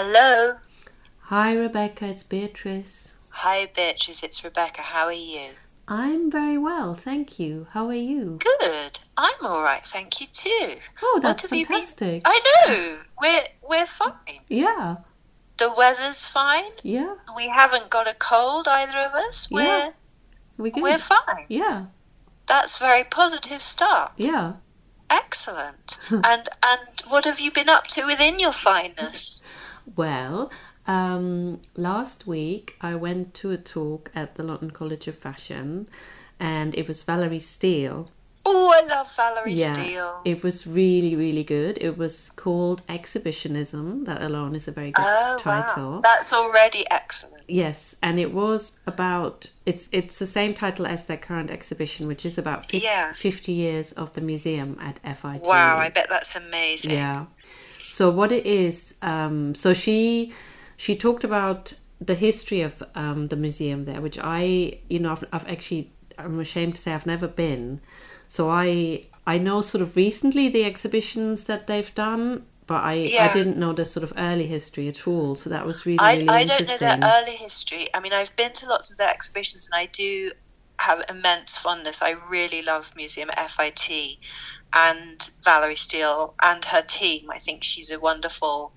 Hello. Hi, Rebecca. It's Beatrice. Hi, Beatrice. It's Rebecca. How are you? I'm very well, thank you. How are you? Good. I'm all right, thank you too. Oh, that's fantastic. I know. We're we're fine. Yeah. The weather's fine. Yeah. We haven't got a cold, either of us. We're Yeah. We good. we're fine. Yeah. That's very positive start. Yeah. Excellent. and and what have you been up to within your fineness? Well, um, last week I went to a talk at the London College of Fashion, and it was Valerie Steele. Oh, I love Valerie yeah, Steele. it was really, really good. It was called Exhibitionism. That alone is a very good Oh title. wow, that's already excellent. Yes, and it was about it's it's the same title as their current exhibition, which is about 50, Yeah. 50 years of the museum at FIT. Wow, I bet that's amazing. Yeah. So what it is, um, so she she talked about the history of um, the museum there, which I, you know, I've, I've actually I'm ashamed to say I've never been. So I I know sort of recently the exhibitions that they've done, but I Yeah. I didn't know the sort of early history at all. So that was really I, really I don't know their early history. I mean, I've been to lots of their exhibitions and I do have immense fondness. I really love Museum FIT and Valerie Steele and her team. I think she's a wonderful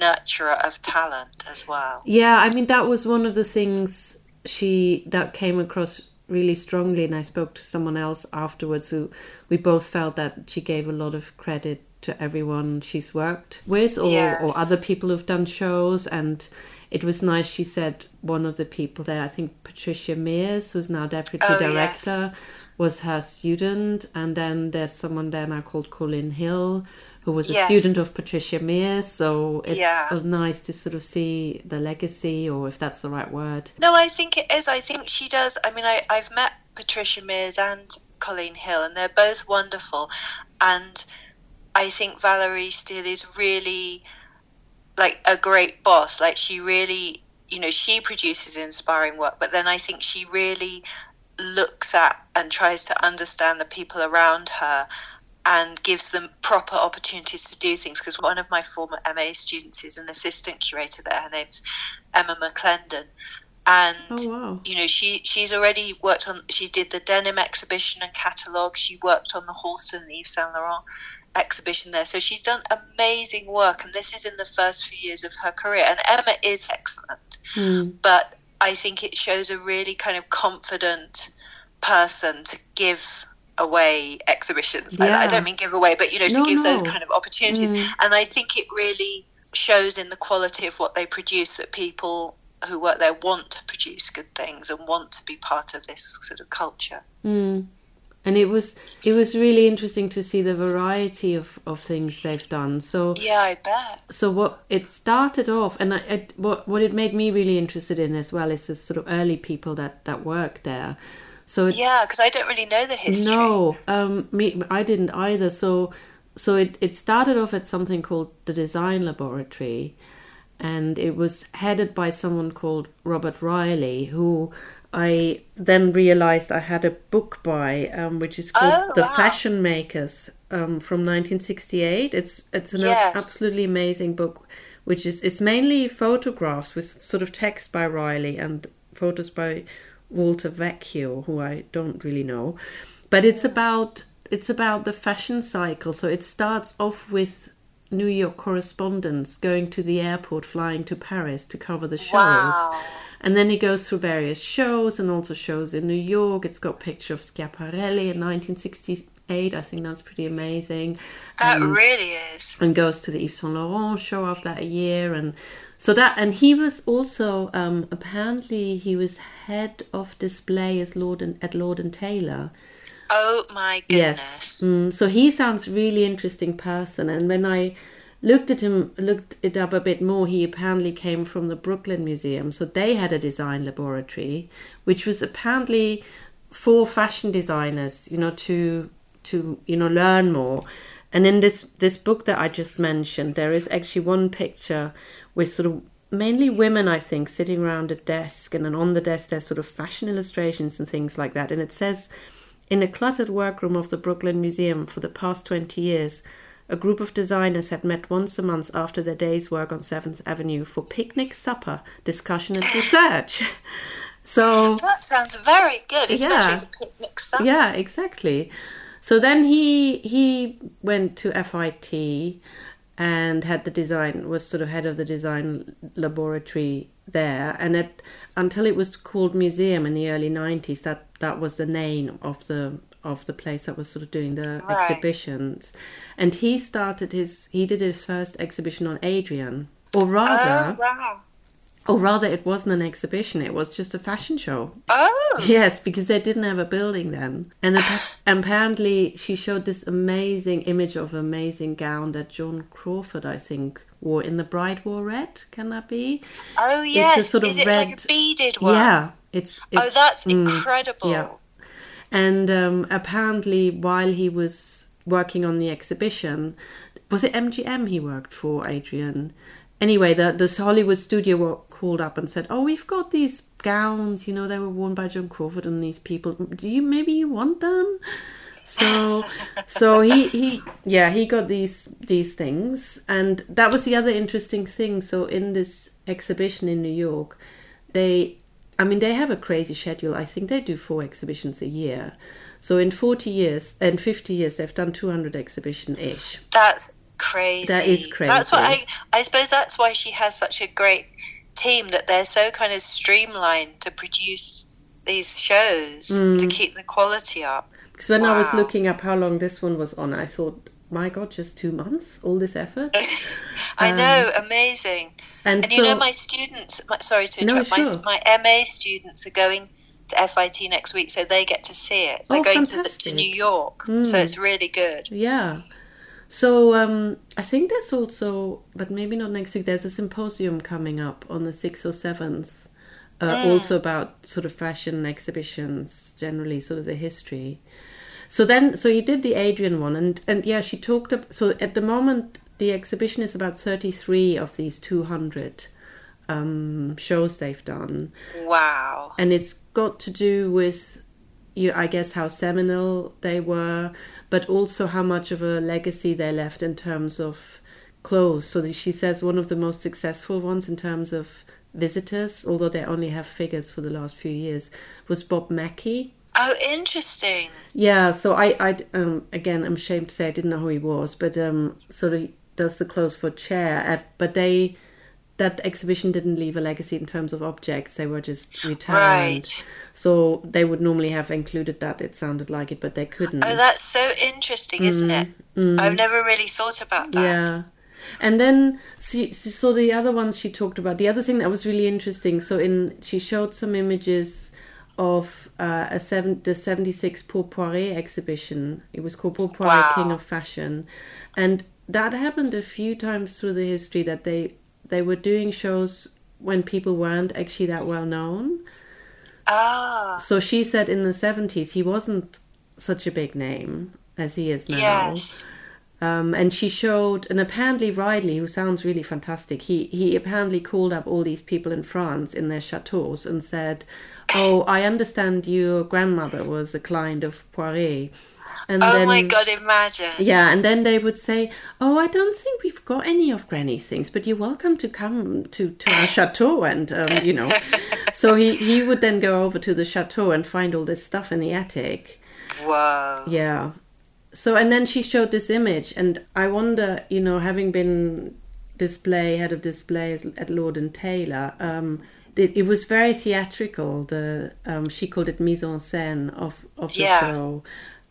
nurturer of talent as well. Yeah, I mean that was one of the things she that came across really strongly, and I spoke to someone else afterwards who we both felt that she gave a lot of credit to everyone she's worked with, or, Yes. or other people who've done shows, and it was nice. She said one of the people there, I think Patricia Mears, who's now deputy Oh, director, yes. Was her student, and then there's someone there now called Colleen Hill. Who was a Yes. student of Patricia Mears, so it's Yeah. nice to sort of see the legacy, or if that's the right word. No, I think it is. I think she does. I mean, I, I've met Patricia Mears and Colleen Hill, and they're both wonderful. And I think Valerie Steele is really like a great boss. Like, she really, you know, she produces inspiring work, but then I think she really looks at and tries to understand the people around her and gives them proper opportunities to do things. Because one of my former MA students is an assistant curator there. Her name's Emma McClendon. And Oh wow! you know she she's already worked on she did the denim exhibition and catalogue she worked on the Halston and Yves Saint Laurent exhibition there so she's done amazing work and this is in the first few years of her career and Emma is excellent Hmm. but I think it shows a really kind of confident person to give away exhibitions I- I, don't mean give away but you know to No, give those kind of opportunities Mm. and I think it really shows in the quality of what they produce that people who work there want to produce good things and want to be part of this sort of culture. Mm. And it was it was really interesting to see the variety of, of things they've done. So Yeah, I bet. so what it started off, and I, I, what what it made me really interested in as well is the sort of early people that that worked there. So it, Yeah, because I don't really know the history. No, um, me, I didn't either. So, so it, it started off at something called the Design Laboratory, and it was headed by someone called Robert Riley, who I then realized I had a book by, um, which is called Oh, The wow. Fashion Makers um, from 1968. It's it's an Yes. absolutely amazing book, which is it's mainly photographs with sort of text by Riley and photos by Walter Vecchio, who I don't really know, but it's about it's about the fashion cycle. So it starts off with New York correspondents going to the airport, flying to Paris to cover the shows. Wow. And then he goes through various shows and also shows in New York. It's got picture of Schiaparelli in 1968. I think that's pretty amazing. That Um, really is. and goes to the Yves Saint Laurent show of that year, and so that and he was also um, apparently he was head of display as Lord and, at Lord and Taylor. Oh my Yes, goodness. mm, so he sounds really interesting person, and when I looked at him, looked it up a bit more, he apparently came from the Brooklyn Museum, so they had a design laboratory, which was apparently for fashion designers, you know, to to you know learn more. And in this this book that I just mentioned, there is actually one picture with sort of mainly women, I think, sitting around a desk, and then on the desk there's sort of fashion illustrations and things like that. And it says, in a cluttered workroom of the Brooklyn Museum for the past twenty years, a group of designers had met once a month after their day's work on 7th Avenue for picnic, supper, discussion, and research. so That sounds very good, especially Yeah. the picnic supper. yeah, exactly. So then he he went to FIT and had the design was sort of head of the design laboratory there, and it until it was called museum in the early nineties. That that was the name of the of the place that was sort of doing the Right. exhibitions, and he started his he did his first exhibition on Adrian, or rather, Oh, wow. or rather, it wasn't an exhibition; it was just a fashion show. Oh, Yes, because they didn't have a building then. And apparently, she showed this amazing image of an amazing gown that Joan Crawford, I think, wore in The Bride Wore Red. Can that be? oh a yes. sort of Is it like a beaded one? Yeah, it's. Oh, that's mm, incredible. yeah. And um, apparently, while he was working on the exhibition, was it MGM he worked for, Adrian? Anyway, the this Hollywood studio were called up and said, "Oh, we've got these gowns. You know, they were worn by Joan Crawford and these people. Do you maybe you want them?" So, so he he yeah he got these these things, and that was the other interesting thing. So in this exhibition in New York, they I mean, they have a crazy schedule. I think they do four exhibitions a year. So in 40 years and 50 years, they've done 200 exhibition ish. That's crazy. That is crazy. That's what I. I suppose that's why she has such a great team that they're so kind of streamlined to produce these shows Mm. to keep the quality up. Because when I was looking up how long this one was on, I thought, my God, just two months? All this effort? I Um, know, amazing. And, And so, you know, my students, my, sorry to interrupt, No, sure. my, my MA students are going to FIT next week, so they get to see it. They're Oh, going to, the, to. New York, so Mm. it's really good. yeah. So um, I think there's also, but maybe not next week, there's a symposium coming up on the 6th or 7th, uh, Mm. also about sort of fashion exhibitions, generally, sort of the history. So then, so he did the Adrian one, and and yeah, she talked. Up, so at the moment, the exhibition is about thirty three of these two hundred um, shows they've done, Wow. and it's got to do with, you, I guess, how seminal they were, but also how much of a legacy they left in terms of clothes. So she says one of the most successful ones in terms of visitors, although they only have figures for the last few years, was Bob Mackie. Oh, interesting. Yeah, so I, I um, again, I'm ashamed to say I didn't know who he was, but um, sort of does the clothes for Cher. Uh, but they, that exhibition didn't leave a legacy in terms of objects; they were just returned. Right. So they would normally have included that. It sounded like it, but they couldn't. Oh, that's so interesting, isn't it? Mm. I've never really thought about that. Yeah. And then, see, so the other ones she talked about, the other thing that was really interesting. So in she showed some images of uh, a seven, the seventy six Paul Poiret exhibition. It was called Paul Poiret, Wow. King of Fashion, and that happened a few times through the history that they they were doing shows when people weren't actually that well known. Ah, So she said in the seventies he wasn't such a big name as he is now. yes. Um, and she showed, and apparently Riley, who sounds really fantastic, he, he apparently called up all these people in France in their chateaus and said, "Oh, I understand your grandmother was a client of Poiret." And Oh then, my God, imagine. yeah, and then they would say, "Oh, I don't think we've got any of Granny's things, but you're welcome to come to, to our chateau." And um, you know, so he he would then go over to the chateau and find all this stuff in the attic. Wow. Yeah. So and then she showed this image, and I wonder, you know, having been display head of display at Lord and Taylor, um, it, it was very theatrical. The um, she called it mise en scène of of the Yeah. show,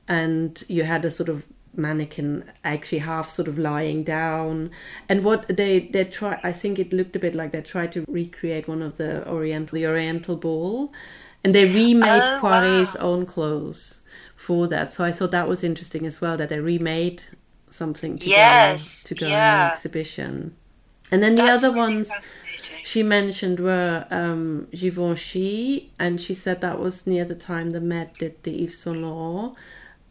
and you had a sort of mannequin actually half sort of lying down and what they they try i think it looked a bit like they tried to recreate one of the oriental the oriental ball and they remade Oh, Poiret's wow. own clothes for that. So I thought that was interesting as well that they remade something to Yes, go, to go on yeah. the exhibition. And then the other really ones she mentioned were um, Givenchy, and she said that was near the time the Met did the Yves Saint Laurent,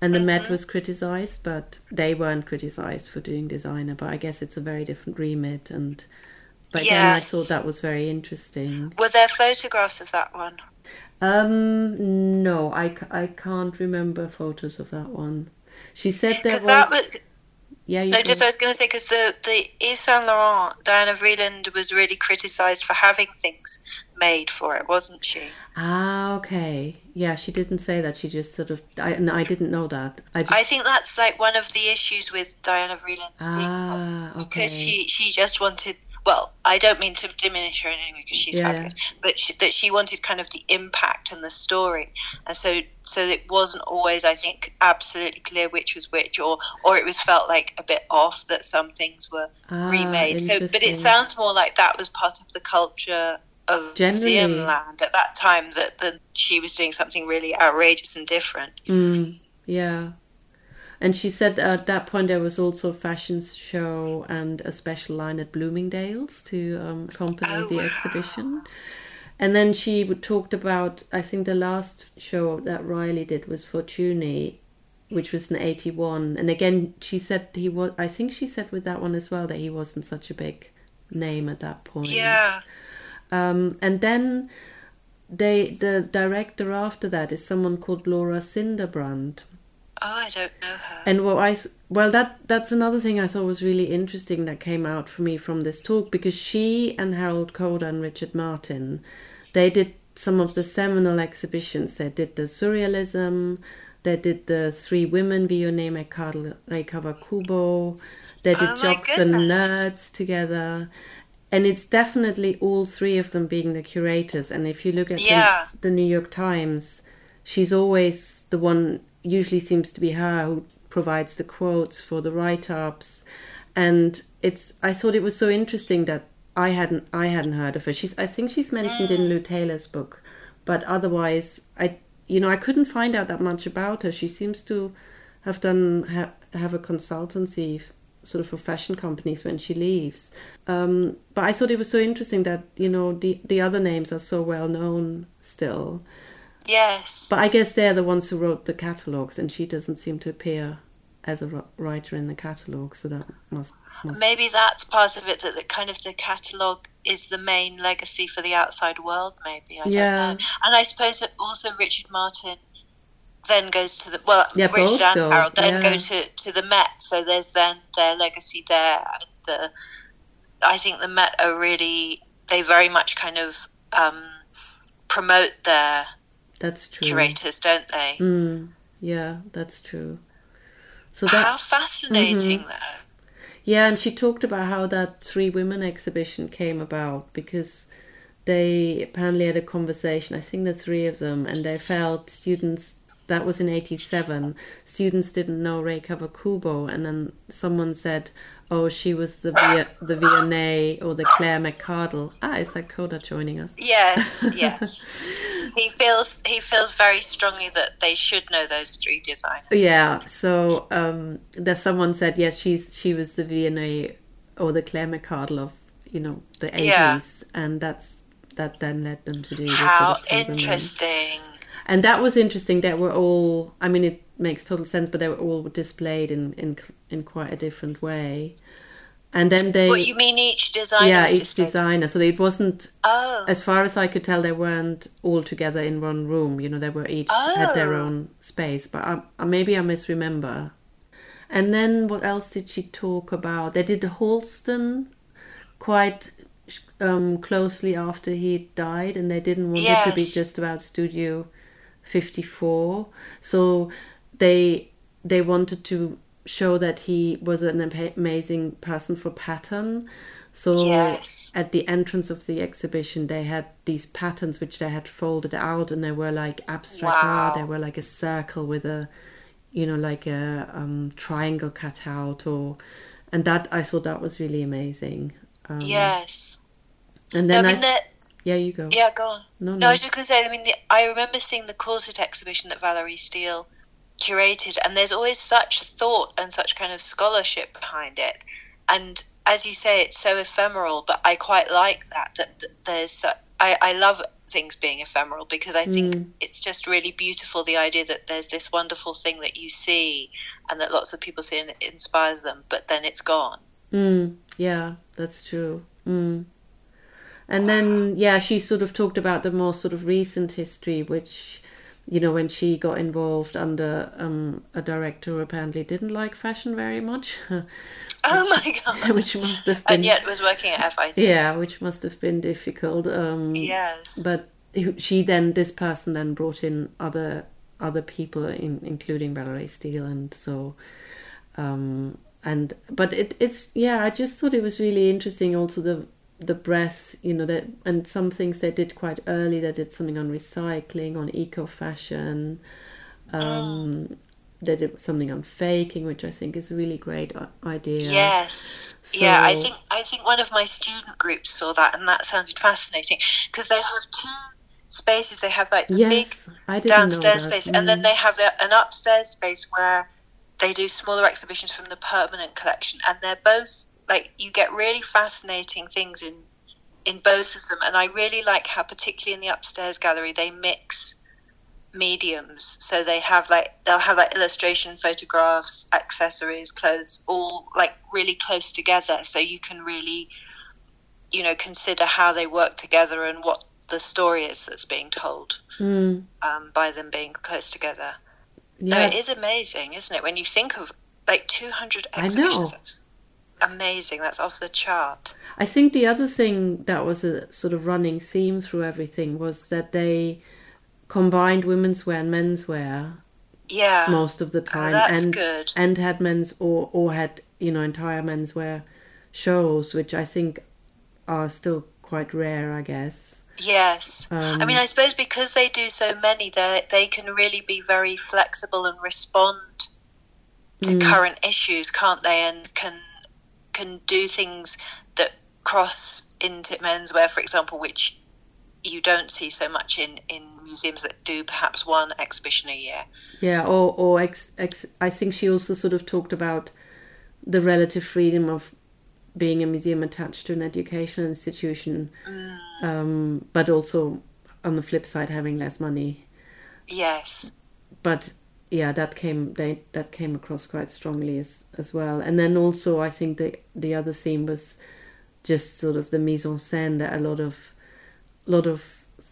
and the Mm-hmm. Met was criticized, but they weren't criticized for doing designer. But I guess it's a very different remit, and but again, I thought that was very interesting. Were there photographs of that one? Um, no, I, I can't remember photos of that one. She said there was. that was yeah, you No, can- just I was going to say because the the Yves Saint Laurent Diana Vreeland was really criticised for having things made for it, wasn't she? ah, okay. Yeah, she didn't say that. She just sort of. I, no, I didn't know that. I just, I think that's like one of the issues with Diana Vreeland's things ah, okay. because she she just wanted. Well, I don't mean to diminish her in any way because she's Yeah. fabulous, but she, that she wanted kind of the impact and the story, and so so it wasn't always, I think, absolutely clear which was which, or or it was felt like a bit off that some things were Ah, remade. So, but it sounds more like that was part of the culture of Generally. museum land at that time. That that she was doing something really outrageous and different. Mm, yeah. And she said at that point there was also a fashion show and a special line at Bloomingdale's to um, accompany Oh, the wow. exhibition. And then she talked about, I think the last show that Riley did was Fortuny, which was in 81. And again, she said he was, I think she said with that one as well that he wasn't such a big name at that point. Yeah. Um, and then they, the director after that is someone called Laura Sinderbrand. Oh, I don't know. And what I well that that's another thing I thought was really interesting that came out for me from this talk because she and Harold Koda and Richard Martin, they did some of the seminal exhibitions. They did the surrealism. They did the three women, Vionnet McCardell, Rei Kawakubo. They did Oh Jocks and. Nerds together. And it's definitely all three of them being the curators. And if you look at the- the New York Times, she's always the one usually seems to be her who provides the quotes for the write-ups. And it's i thought it was so interesting that i hadn't i hadn't heard of her. She's i think she's mentioned in lou taylor's book but otherwise i you know i couldn't find out that much about her. She seems to have done ha, have a consultancy sort of for fashion companies when she leaves. Um, but i thought it was so interesting that you know the the other names are so well known still Yes. but I guess they're the ones who wrote the catalogs, and she doesn't seem to appear as a writer in the catalog, so that must. must Maybe that's part of it. That the kind of the catalogue is the main legacy for the outside world. Maybe I Yeah. don't know. And I suppose that also Richard Martin then goes to the well, Yeah, Richard and Harold then yeah. go to to the Met. So there's then their legacy there. And the I think the Met are really they very much kind of um, promote their That's true. curators, don't they? Mm, yeah, that's true. So that How fascinating, Mm-hmm. though. Yeah, and she talked about how that three women exhibition came about because they apparently had a conversation, I think the three of them, and they felt students that was in 87 students didn't know Ray Kubo and then someone said oh she was the Via, the Vionnet or the Claire McCardell ah it's like Koda joining us Yes, yes. he feels he feels very strongly that they should know those three designers. Yeah, so um, there's someone said yes, she's she was the Vionnet or the Claire McCardell of you know the 80s, Yeah. and that's that then led them to do this How sort of interesting. And that was interesting. They were all. I mean, it makes total sense, but they were all displayed in in in quite a different way. And then they, What you mean each designer? yeah, each displayed- designer. So it wasn't Oh, as far as I could tell, they weren't all together in one room. You know, they were each had their Oh. own space. But I, I- maybe I misremember. And then what else did she talk about? They did the Halston quite um, closely after he died, and they didn't want it to be just about Studio Fifty Four. So they they wanted to show that he was an amazing person for pattern. So Yes. at the entrance of the exhibition, they had these patterns which they had folded out, and they were like abstract art. Wow. They were like a circle with a, you know, like a um, triangle cut out, or, and that I thought that was really amazing. Um, yes. And No, I then I, mean that. yeah, you go. Yeah, go on. No, No, no. I was just going to say. I mean, the, I remember seeing the corset exhibition that Valerie Steele curated, and there's always such thought and such kind of scholarship behind it. And as you say, it's so ephemeral, but I quite like that. That, that there's, I, I love things being ephemeral because I think Mm. it's just really beautiful. The idea that there's this wonderful thing that you see, and that lots of people see, and it inspires them, but then it's gone. Mm, yeah, that's true. Mm. And then, yeah, she sort of talked about the more sort of recent history, which you know, when she got involved under um, a director who apparently didn't like fashion very much. Oh my god! which must have been and yet was working at FIT. yeah, which must have been difficult. Um, Yes. but she then this person then brought in other other people in, including Valerie Steele and so um and but it it's yeah I just thought it was really interesting also the the breadth you know that and some things they did quite early they did something on recycling on eco fashion um they did something on faking which I think is a really great idea Yes. yeah, I think I think one of my student groups saw that, and that sounded fascinating because they have two spaces. They have like the big yes I downstairs space, and then Mm. they have the, an upstairs space where they do smaller exhibitions from the permanent collection, and they're both like you get really fascinating things in in both of them, and I really like how, particularly in the upstairs gallery, they mix mediums. So they have like they'll have like illustration, photographs, accessories, clothes, all like really close together, so you can really you know consider how they work together and what the story is that's being told Mm. um, by them being close together. No, yeah it is amazing, isn't it? When you think of like 200 I know. exhibitions, amazing. That's off the chart. I think the other thing that was a sort of running theme through everything was that they combined women's wear and men's wear Yeah. most of the Oh, time that's and good. and had men's or or had you know entire men's wear shows which I think are still quite rare I guess Yes. um, I mean, I suppose because they do so many, they they can really be very flexible and respond to Mm. current issues, can't they? And can can do things that cross into menswear, for example, which you don't see so much in in museums that do perhaps one exhibition a year. yeah or or ex, ex, I think she also sort of talked about the relative freedom of being a museum attached to an educational institution Mm. um, but also on the flip side having less money Yes. but yeah that came they that came across quite strongly as as well and then also i think the the other theme was just sort of the mise en scène that a lot of lot of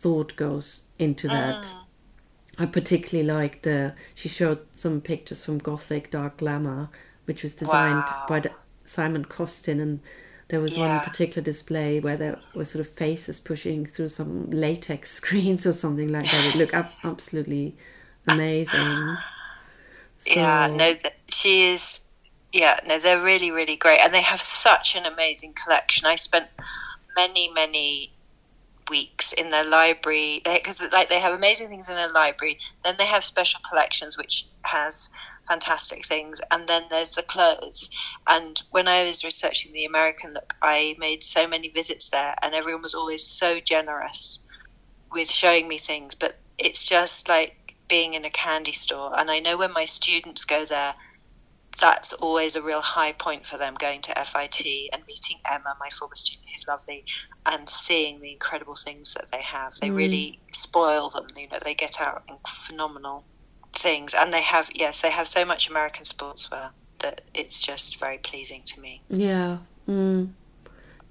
thought goes into that Mm. i particularly liked the she showed some pictures from gothic dark glamour which was designed Wow. by the, simon costin and there was one particular display where there were sort of faces pushing through some latex screens or something like that. It looked ab- absolutely amazing. Yeah, So- no, th- she is. Yeah, no, they're really, really great, and they have such an amazing collection. I spent many, many weeks in their library because, like, they have amazing things in their library. Then they have special collections, which has fantastic things, and then there's the clothes. And when I was researching the American look, I made so many visits there, and everyone was always so generous with showing me things. But it's just like being in a candy store. And I know when my students go there, that's always a real high point for them going to FIT and meeting Emma, my former student, who's lovely, and seeing the incredible things that they have. They Mm. really spoil them. You know, they get out in phenomenal things, and they have yes, they have so much American sportswear that it's just very pleasing to me. Yeah. Mm.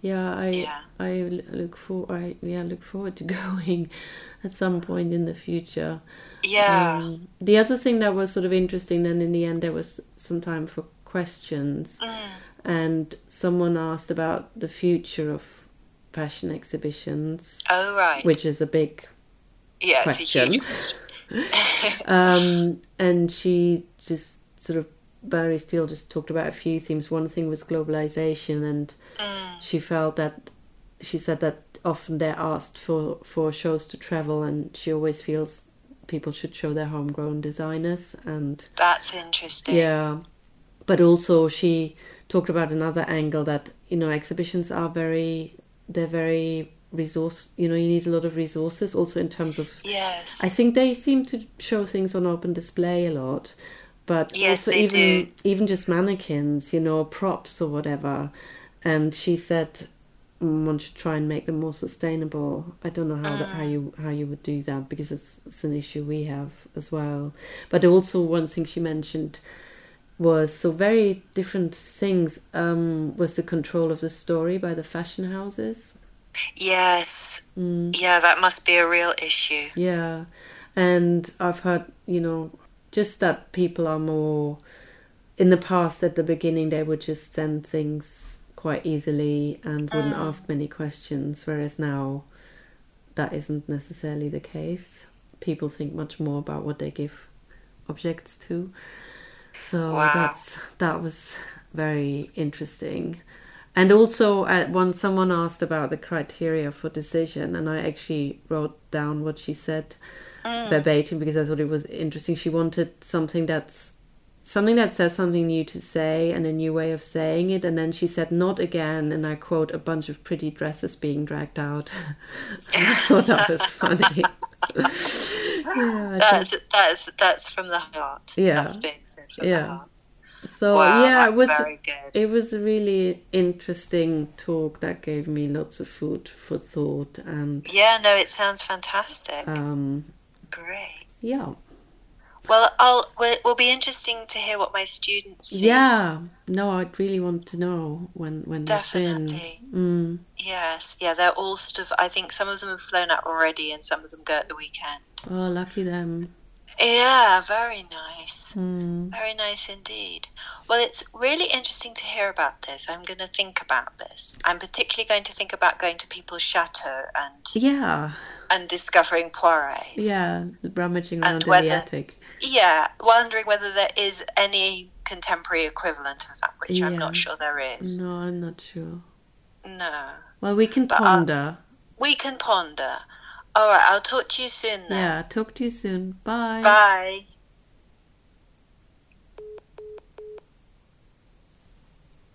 Yeah, I Yeah. I look for I yeah look forward to going at some point in the future. Yeah. Um, the other thing that was sort of interesting then in the end there was some time for questions Mm. and someone asked about the future of fashion exhibitions, Oh right. which is a big yeah, it's a huge question. question. um, and she just sort of Valerie Steele just talked about a few themes. One thing was globalization, and Mm. she felt that she said that often they're asked for for shows to travel, and she always feels people should show their homegrown designers and That's interesting. yeah but also she talked about another angle that you know exhibitions are very they're very resource you know you need a lot of resources also in terms of Yes. I think they seem to show things on open display a lot, but Yes, also they even do. even just mannequins, you know, props or whatever. And she said one should try and make them more sustainable. I don't know how that, Mm. how you how you would do that because it's it's an issue we have as well. But also one thing she mentioned was so very different things um, was the control of the story by the fashion houses. yes. Mm. Yeah, that must be a real issue. Yeah, And I've heard, you know, just that people are more. In the past, at the beginning, they would just send things quite easily and wouldn't Mm. ask many questions, whereas now that isn't necessarily the case. People think much more about what they give objects to. So Wow. that's that was very interesting. And also, uh, when someone asked about the criteria for decision, and I actually wrote down what she said verbatim because I thought it was interesting. She wanted something that's something that says something new to say and a new way of saying it. And then she said, "Not again," and I quote, "A bunch of pretty dresses being dragged out." I thought that was funny. yeah, That's that's that's from the heart. Yeah. That's being said from the heart. So Wow, yeah, it was very good. it was a really interesting talk that gave me lots of food for thought and Yeah, no, it sounds fantastic. um Great. yeah Well, I'll. Well, it will be interesting to hear what my students see. yeah no I'd really want to know when when they've in. Definitely. mm, Yes. Yeah, they're all sort of. I think some of them have flown out already, and some of them go at the weekend. oh lucky them Yeah, very nice. mm, Very nice indeed. Well, it's really interesting to hear about this. I'm going to think about this. I'm particularly going to think about going to people's chateau and yeah and discovering Poirets. yeah rummaging around in whether- the attic Yeah, wondering whether there is any contemporary equivalent of that, which I'm not sure there is. no I'm not sure No. well we can But, uh, ponder We can ponder. All right, I'll talk to you soon then. yeah talk to you soon bye Bye.